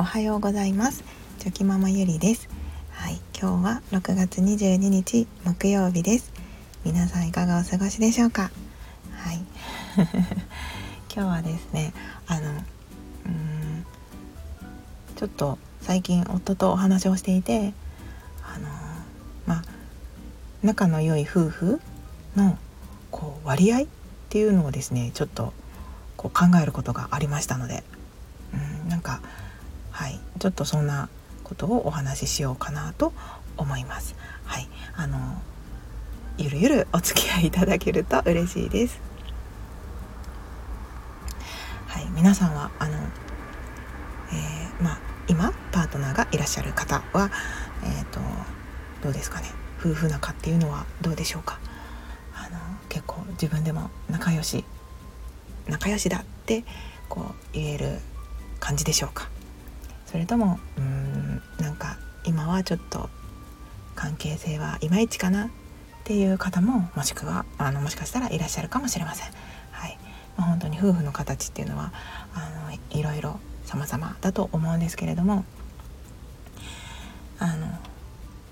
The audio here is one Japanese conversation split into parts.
おはようございます。チョキママゆりです。はい今日は6月22日木曜日です。皆さんいかがお過ごしでしょうか？はい。今日はですねあのうんちょっと最近夫とお話をしていてあのまあ仲の良い夫婦のこう割合っていうのをですねちょっとこう考えることがありましたので、うん、なんかちょっとそんなことをお話ししようかなと思います。はい。あのゆるゆるお付き合いいただけると嬉しいです。はい。皆さんはあの、えー、まあ今パートナーがいらっしゃる方はえっ、ー、とどうですかね。夫婦仲っていうのはどうでしょうか。あの結構自分でも仲良し仲良しだってこう言える感じでしょうか。それともうんなんか今はちょっと関係性はいまいちかなっていう方ももしくはあのもしかしたらいらっしゃるかもしれません。はいまあ、本当に夫婦の形っていうのはあのいろいろ様々だと思うんですけれどもあの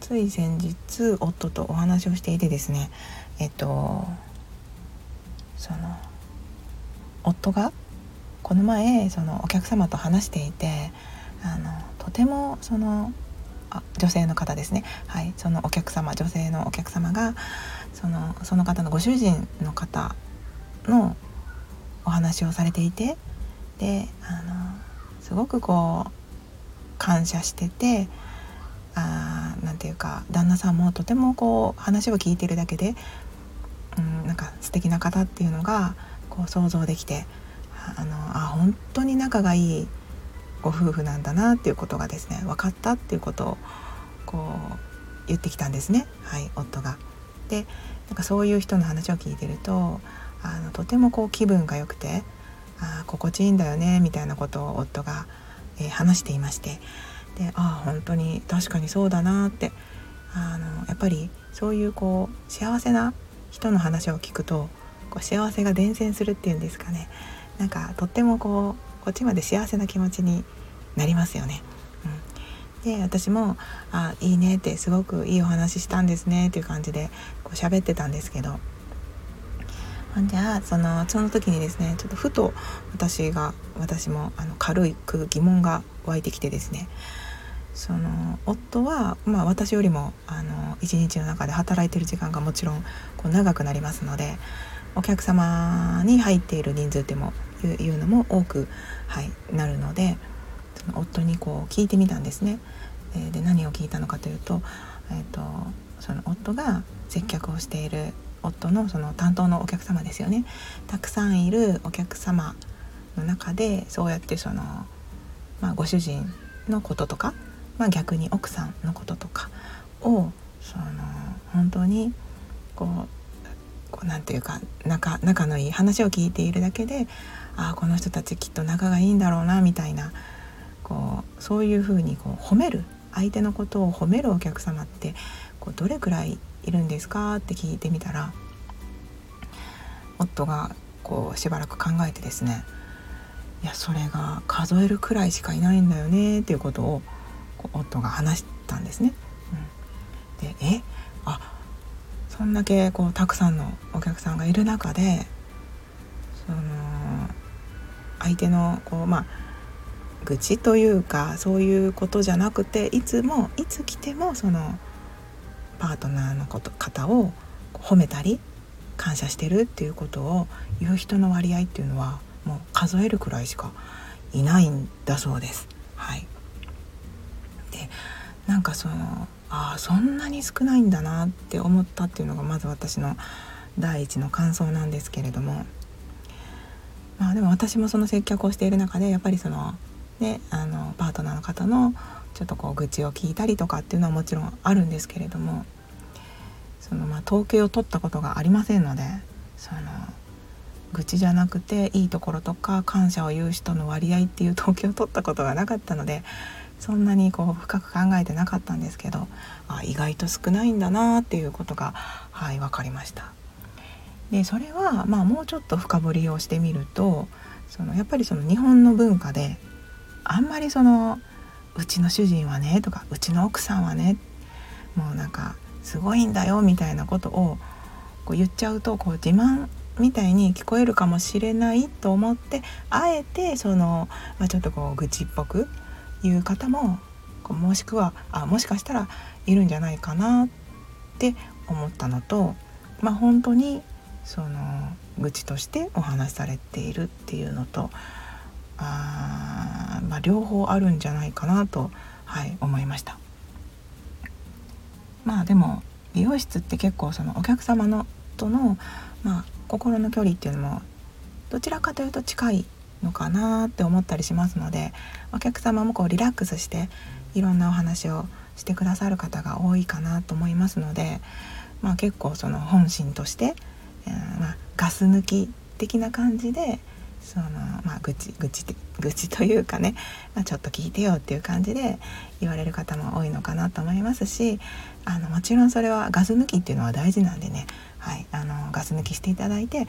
つい先日夫とお話をしていてですねえっとその夫がこの前そのお客様と話していてあのとてもそのあ女性の方ですね。はい。そのお客様女性のお客様がそのその方のご主人の方のお話をされていてであのすごくこう感謝しててあなんていうか旦那さんもとてもこう話を聞いてるだけで、うん、なんか素敵な方っていうのがこう想像できてあのあ本当に仲がいいご夫婦なんだなっていうことがですね分かったっていうことをこう言ってきたんですね。はい夫が。でなんかそういう人の話を聞いてるとあのとてもこう気分が良くてあ心地いいんだよねみたいなことを夫が、えー、話していまして。でああ本当に確かにそうだなって。あのやっぱりそういうこう幸せな人の話を聞くとこう幸せが伝染するっていうんですかね。なんかとってもこうこっちまで幸せな気持ちになりますよね。うん、で私も「あいいね」ってすごくいいお話ししたんですねっていう感じでこう喋ってたんですけど。じゃあそのその時にですねちょっとふと私が私もあの軽い疑問が湧いてきてですね。その夫は、まあ、私よりもあの一日の中で働いてる時間がもちろんこう長くなりますのでお客様に入っている人数ってもいうのも多く、はい、なるのでその夫にこう聞いてみたんですね。で何を聞いたのかというと,、えーと、その夫が接客をしている夫のその担当のお客様ですよねたくさんいるお客様の中でそうやってその、まあ、ご主人のこととか、まあ、逆に奥さんのこととかをその本当にこうこうなんていうか仲仲のいい話を聞いているだけでああこの人たちきっと仲がいいんだろうなみたいなこうそういうふうにこう褒める相手のことを褒めるお客様ってこうどれくらいいるんですかって聞いてみたら夫がこうしばらく考えてですねいやそれが数えるくらいしかいないんだよねっていうことを夫が話したんですね。うん、でえ？あそんだけこうたくさんのお客さんがいる中でその相手のこうまあ愚痴というかそういうことじゃなくていつもいつ来てもそのパートナーのこと方を褒めたり感謝してるっていうことを言う人の割合っていうのはもう数えるくらいしかいないんだそうです。はい、でなんかそのああそんなに少ないんだなって思ったっていうのがまず私の第一の感想なんですけれども。まあでも私もその接客をしている中でやっぱりそのねあのパートナーの方のちょっとこう愚痴を聞いたりとかっていうのはもちろんあるんですけれども。そのまあ統計を取ったことがありませんのでその愚痴じゃなくていいところとか感謝を言う人の割合っていう統計を取ったことがなかったのでそんなにこう深く考えてなかったんですけどあ意外と少ないんだなっていうことがはい分かりました。でそれはまあもうちょっと深掘りをしてみるとそのやっぱりその日本の文化であんまりそのうちの主人はねとかうちの奥さんはねもうなんかすごいんだよみたいなことをこう言っちゃうとこう自慢みたいに聞こえるかもしれないと思ってあえてその、まあ、ちょっとこう愚痴っぽく言う方ももしくはあもしかしたらいるんじゃないかなって思ったのと、まあ、本当にその愚痴としてお話しされているっていうのとあ、まあ、両方あるんじゃないかなと、はい、思いました。まあでも美容室って結構そのお客様のとの、まあ、心の距離っていうのもどちらかというと近いのかなって思ったりしますのでお客様もこうリラックスしていろんなお話をしてくださる方が多いかなと思いますので、まあ、結構その本心として、えー、まあ、ガス抜き的な感じでその、まあ、愚痴愚痴愚痴というかね、まあ、ちょっと聞いてよっていう感じで言われる方も多いのかなと思いますしあのもちろんそれはガス抜きっていうのは大事なんでね、はい、あのガス抜きしていただいて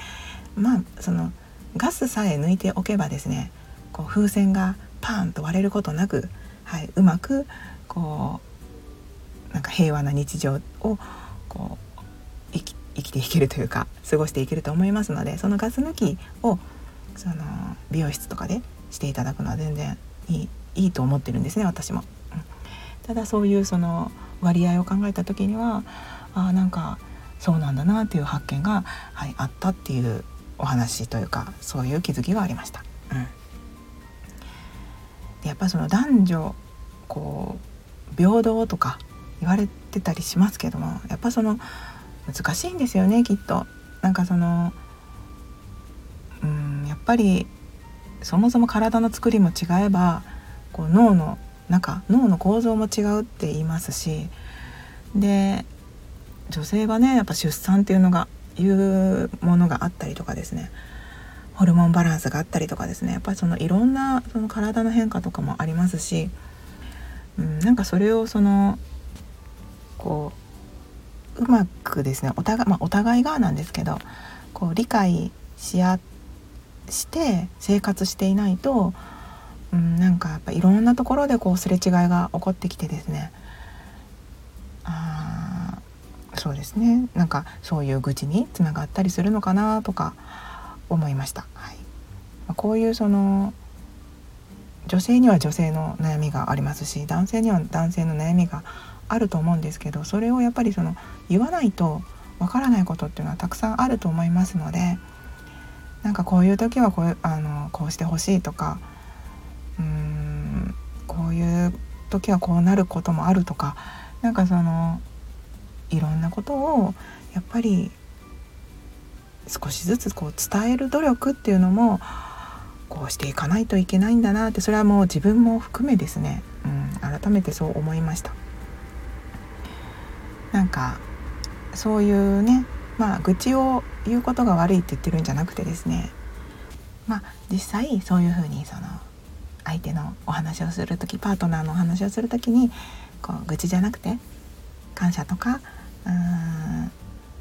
まあそのガスさえ抜いておけばですねこう風船がパーンと割れることなく、はい、うまくこうなんか平和な日常をこう生き生きていけるというか過ごしていけると思いますのでそのガス抜きをその美容室とかでしていただくのは全然いいいいと思ってるんですね私も。ただそういうその割合を考えた時にはあなんかそうなんだなっていう発見が、はい、あったっていうお話というかそういう気づきがありました。うん、やっぱその男女こう平等とか言われてたりしますけどもやっぱその難しいんですよねきっと。なんかそのうんやっぱりそもそも体の作りも違えばこう脳の中脳の構造も違うって言いますしで女性はねやっぱ出産っていうのがいうものがあったりとかですね。ホルモンバランスがあったりとかですね。やっぱりそのいろんなその体の変化とかもありますし、うん、なんかそれをそのこううまくですねお互い,、まあ、お互いがなんですけどこう理解し合して生活していないと、うん、なんかやっぱいろんなところでこうすれ違いが起こってきてですねあそうですねなんかそういう愚痴につながったりするのかなとか思いました。はい、こういうその女性には女性の悩みがありますし男性には男性の悩みがあると思うんですけどそれをやっぱりその言わないとわからないことっていうのはたくさんあると思いますのでなんかこういう時はこうあのこうしてほしいとかうーんこういう時はこうなることもあるとかなんかそのいろんなことをやっぱり少しずつこう伝える努力っていうのもこうしていかないといけないんだなってそれはもう自分も含めですね、うん、改めてそう思いました。なんかそういうねまあ愚痴を言うことが悪いって言ってるんじゃなくてですねまあ実際そういうふうにその相手のお話をする時パートナーのお話をする時にこう愚痴じゃなくて感謝とかうん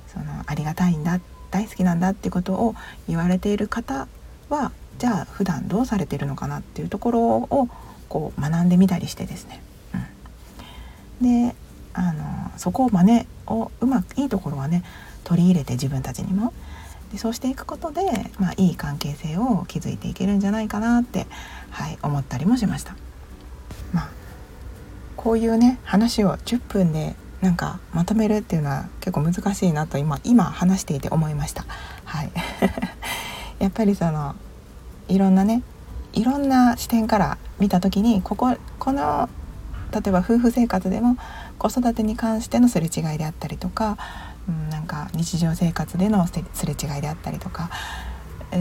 そのありがたいんだ大好きなんだってことを言われている方はじゃあ普段どうされてるのかなっていうところをこう学んでみたりしてですね、うん、であのそこを真似をうまくいいところはね取り入れて自分たちにも。でそうしていくことで、まあ、いい関係性を築いていけるんじゃないかなって、はい、思ったりもしました。まあ、こういうね話を10分でなんかまとめるっていうのは結構難しいなと今今話していて思いました。はい、やっぱりそのいろんなねいろんな視点から見た時にこここの例えば夫婦生活でも子育てに関してのすれ違いであったりとかうん、なんか日常生活でのすれ違いであったりとか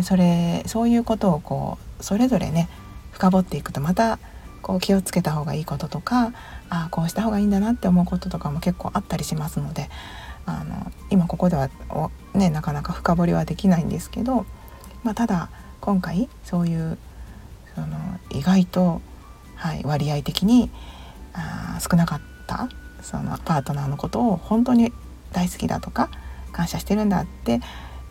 それそういうことをこうそれぞれね深掘っていくとまたこう気をつけた方がいいこととかあこうした方がいいんだなって思うこととかも結構あったりしますのであの今ここではね、なかなか深掘りはできないんですけど、まあ、ただ今回そういうその意外と、はい、割合的にあ少なかったそのパートナーのことを本当に大好きだとか感謝してるんだって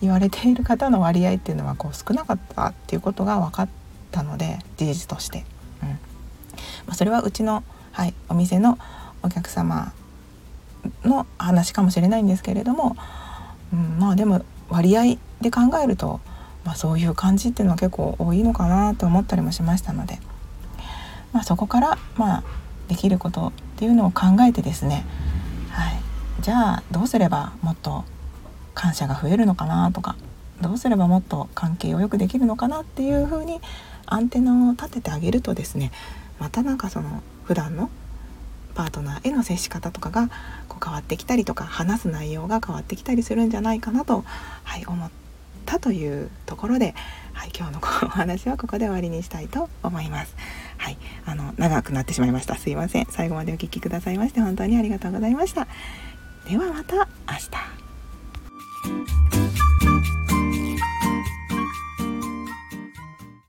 言われている方の割合っていうのはこう少なかったっていうことが分かったので事実として、まあ、それはうちの、はい、お店のお客様の話かもしれないんですけれども、うん、まあでも割合で考えると、まあ、そういう感じっていうのは結構多いのかなと思ったりもしましたので、まあ、そこから、まあ、できることっていうのを考えてですね、はい、じゃあどうすればもっと感謝が増えるのかなとかどうすればもっと関係をよくできるのかなっていうふうにアンテナを立ててあげるとですねまたなんかその普段のパートナーへの接し方とかがこう変わってきたりとか話す内容が変わってきたりするんじゃないかなと、はい、思ったというところで、はい、今日のお話はここで終わりにしたいと思います。はい、あの長くなってしまいました。すいません。最後までお聴きくださいまして本当にありがとうございました。ではまた明日。